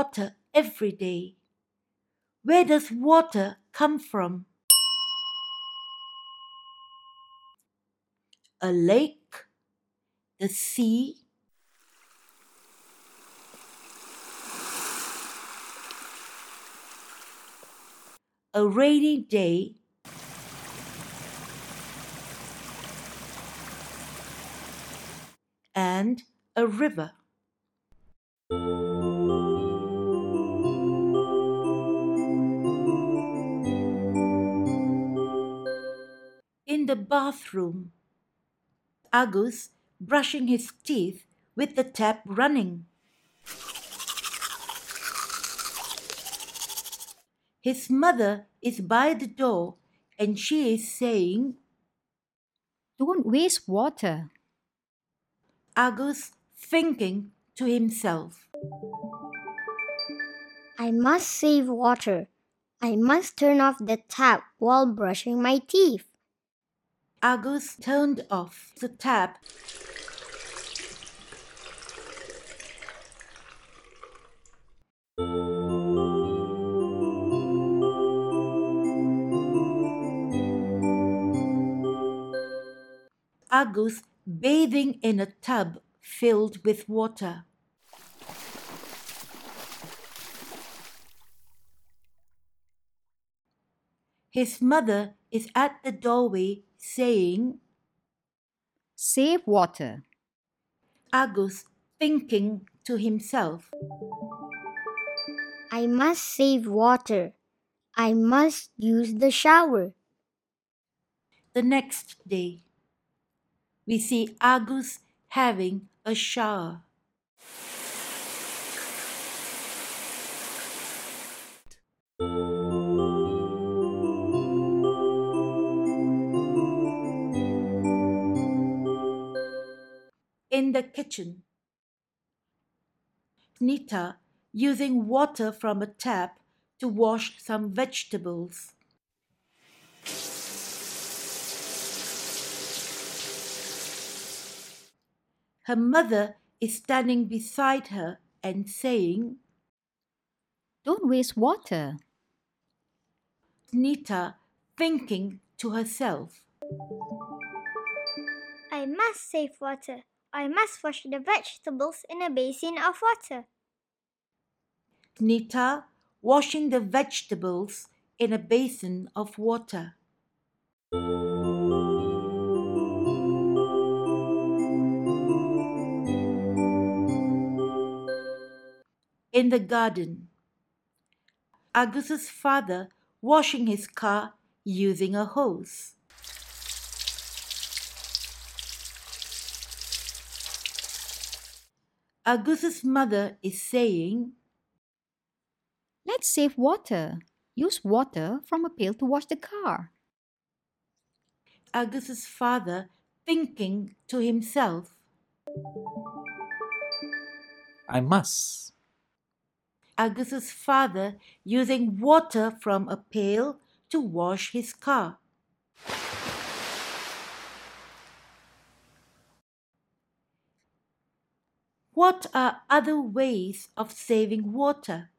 water every day. Where does water come from? A lake, the sea, a rainy day, and a river. The bathroom, Agus brushing his teeth with the tap running. His mother is by the door and she is saying, Don't waste water. Agus thinking to himself, I must save water. I must turn off the tap while brushing my teeth. Agus turned off the tap. Agus bathing in a tub filled with water. His mother is at the doorway saying, Save water. Agus thinking to himself, I must save water. I must use the shower. The next day, we see Agus having a shower. In the kitchen, Nita using water from a tap to wash some vegetables. Her mother is standing beside her and saying, Don't waste water. Nita thinking to herself, I must save water. I must wash the vegetables in a basin of water. Nita washing the vegetables in a basin of water. In the garden, Agus's father washing his car using a hose. Agus's mother is saying, Let's save water. Use water from a pail to wash the car. Agus's father thinking to himself, I must. Agus's father using water from a pail to wash his car. What are other ways of saving water?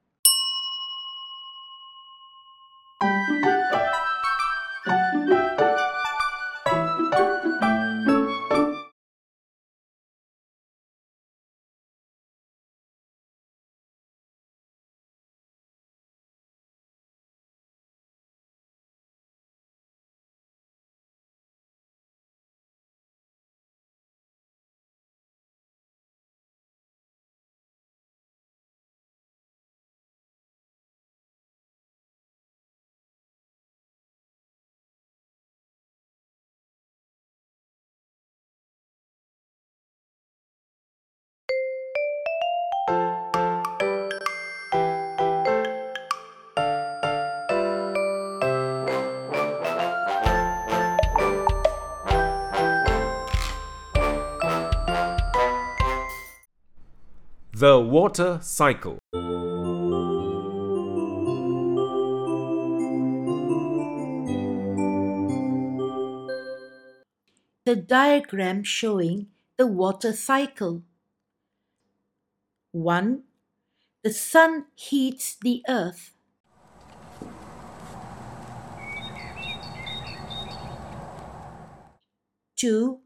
The water cycle. The diagram showing the water cycle. 1. The sun heats the earth. Two,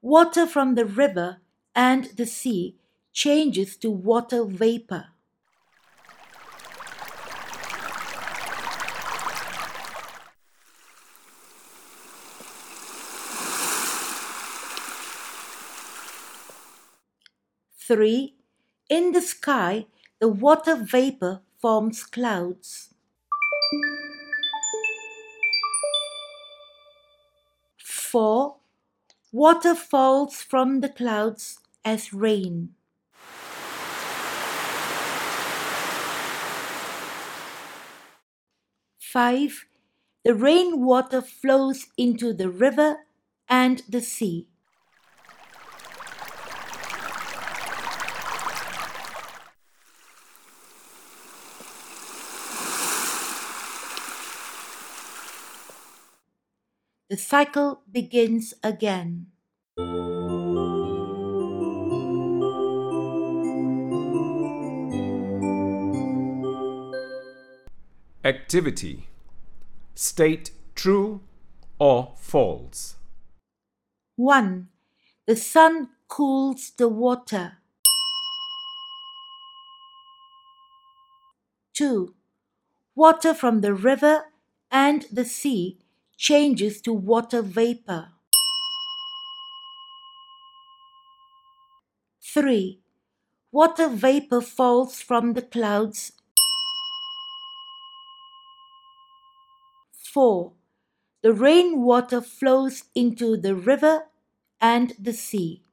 water from the river and the sea changes to water vapor. Three, in the sky, the water vapor forms clouds. Four, water falls from the clouds as rain. Five, the rainwater flows into the river and the sea. The cycle begins again. Activity. State true or false. 1. The sun cools the water. 2. Water from the river and the sea changes to water vapor. 3. Water vapor falls from the clouds. 4. The rainwater flows into the river and the sea.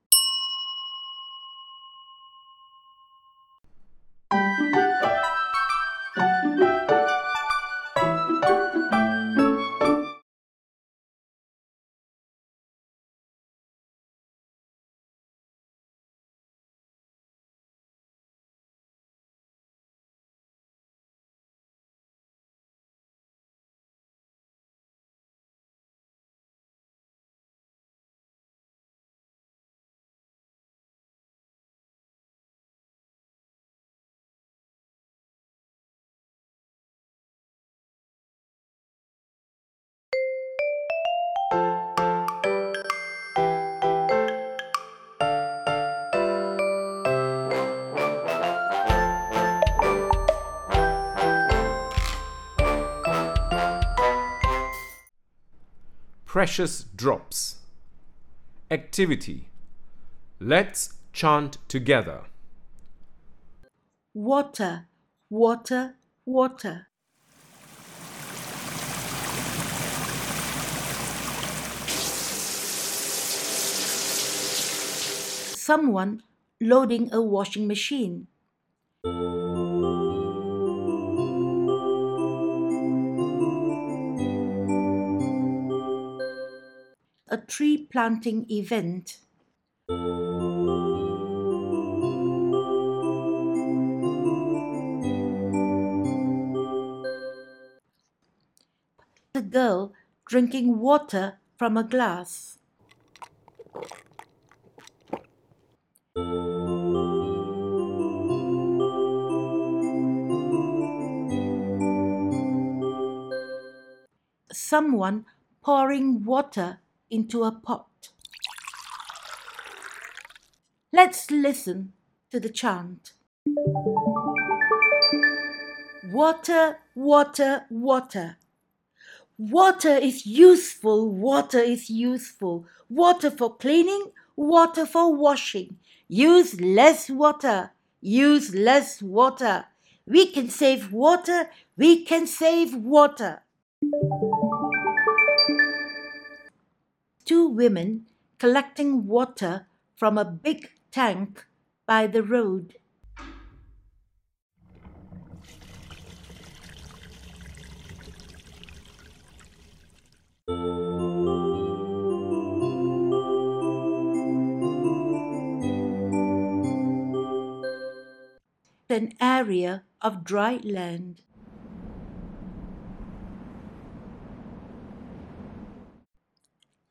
Precious drops. Activity. Let's chant together. Water, water, water. Someone loading a washing machine. A tree planting event. A girl drinking water from a glass. Someone pouring water into a pot. Let's listen to the chant. Water, water, water. Water is useful, water is useful. Water for cleaning, water for washing. Use less water, use less water. We can save water, we can save water. Two women collecting water from a big tank by the road. An area of dry land.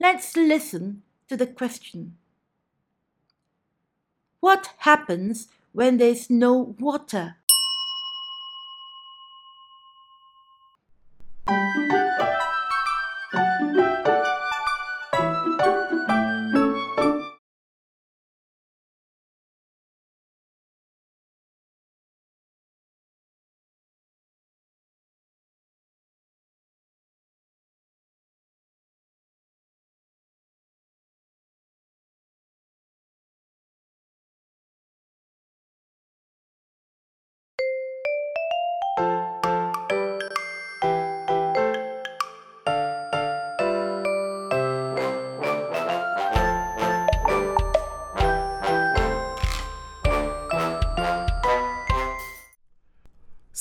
Let's listen to the question. What happens when there's no water?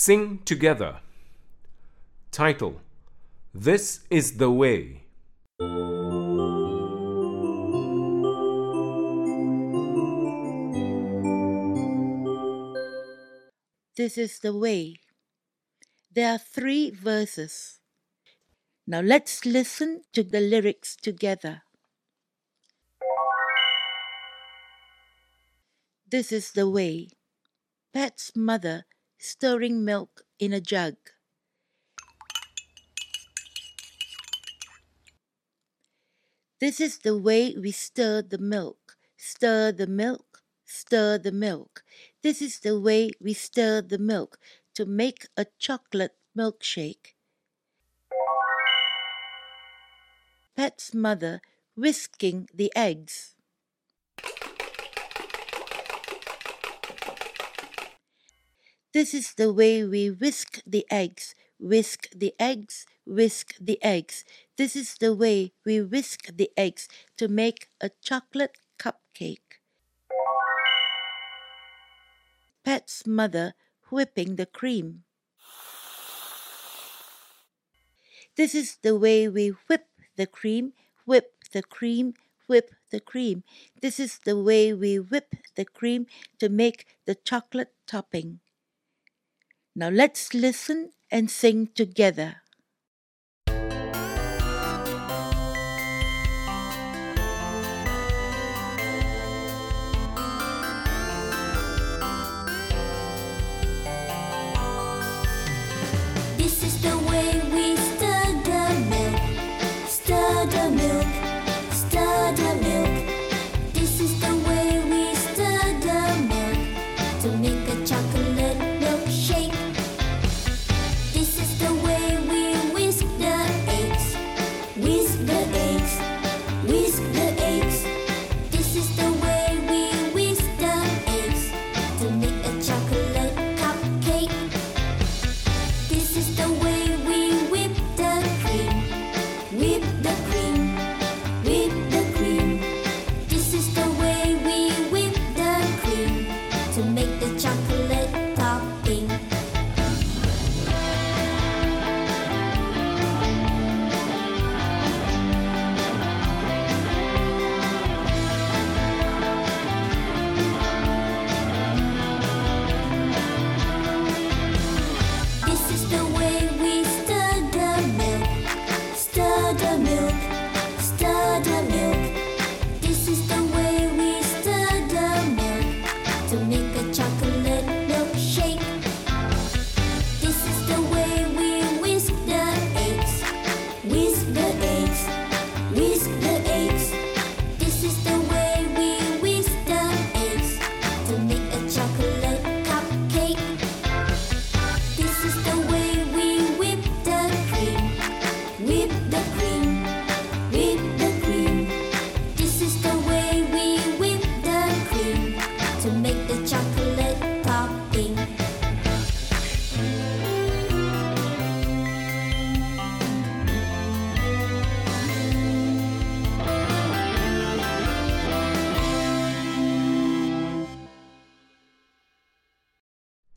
Sing together. Title This is the Way. This is the way. There are three verses. Now let's listen to the lyrics together. This is the way. Pat's mother stirring milk in a jug. This is the way we stir the milk. Stir the milk, stir the milk. This is the way we stir the milk to make a chocolate milkshake. Pat's mother whisking the eggs. This is the way we whisk the eggs, whisk the eggs, whisk the eggs. This is the way we whisk the eggs to make a chocolate cupcake. Pat's mother whipping the cream. This is the way we whip the cream, whip the cream, whip the cream. This is the way we whip the cream to make the chocolate topping. Now let's listen and sing together. Stutter milk, stutter milk.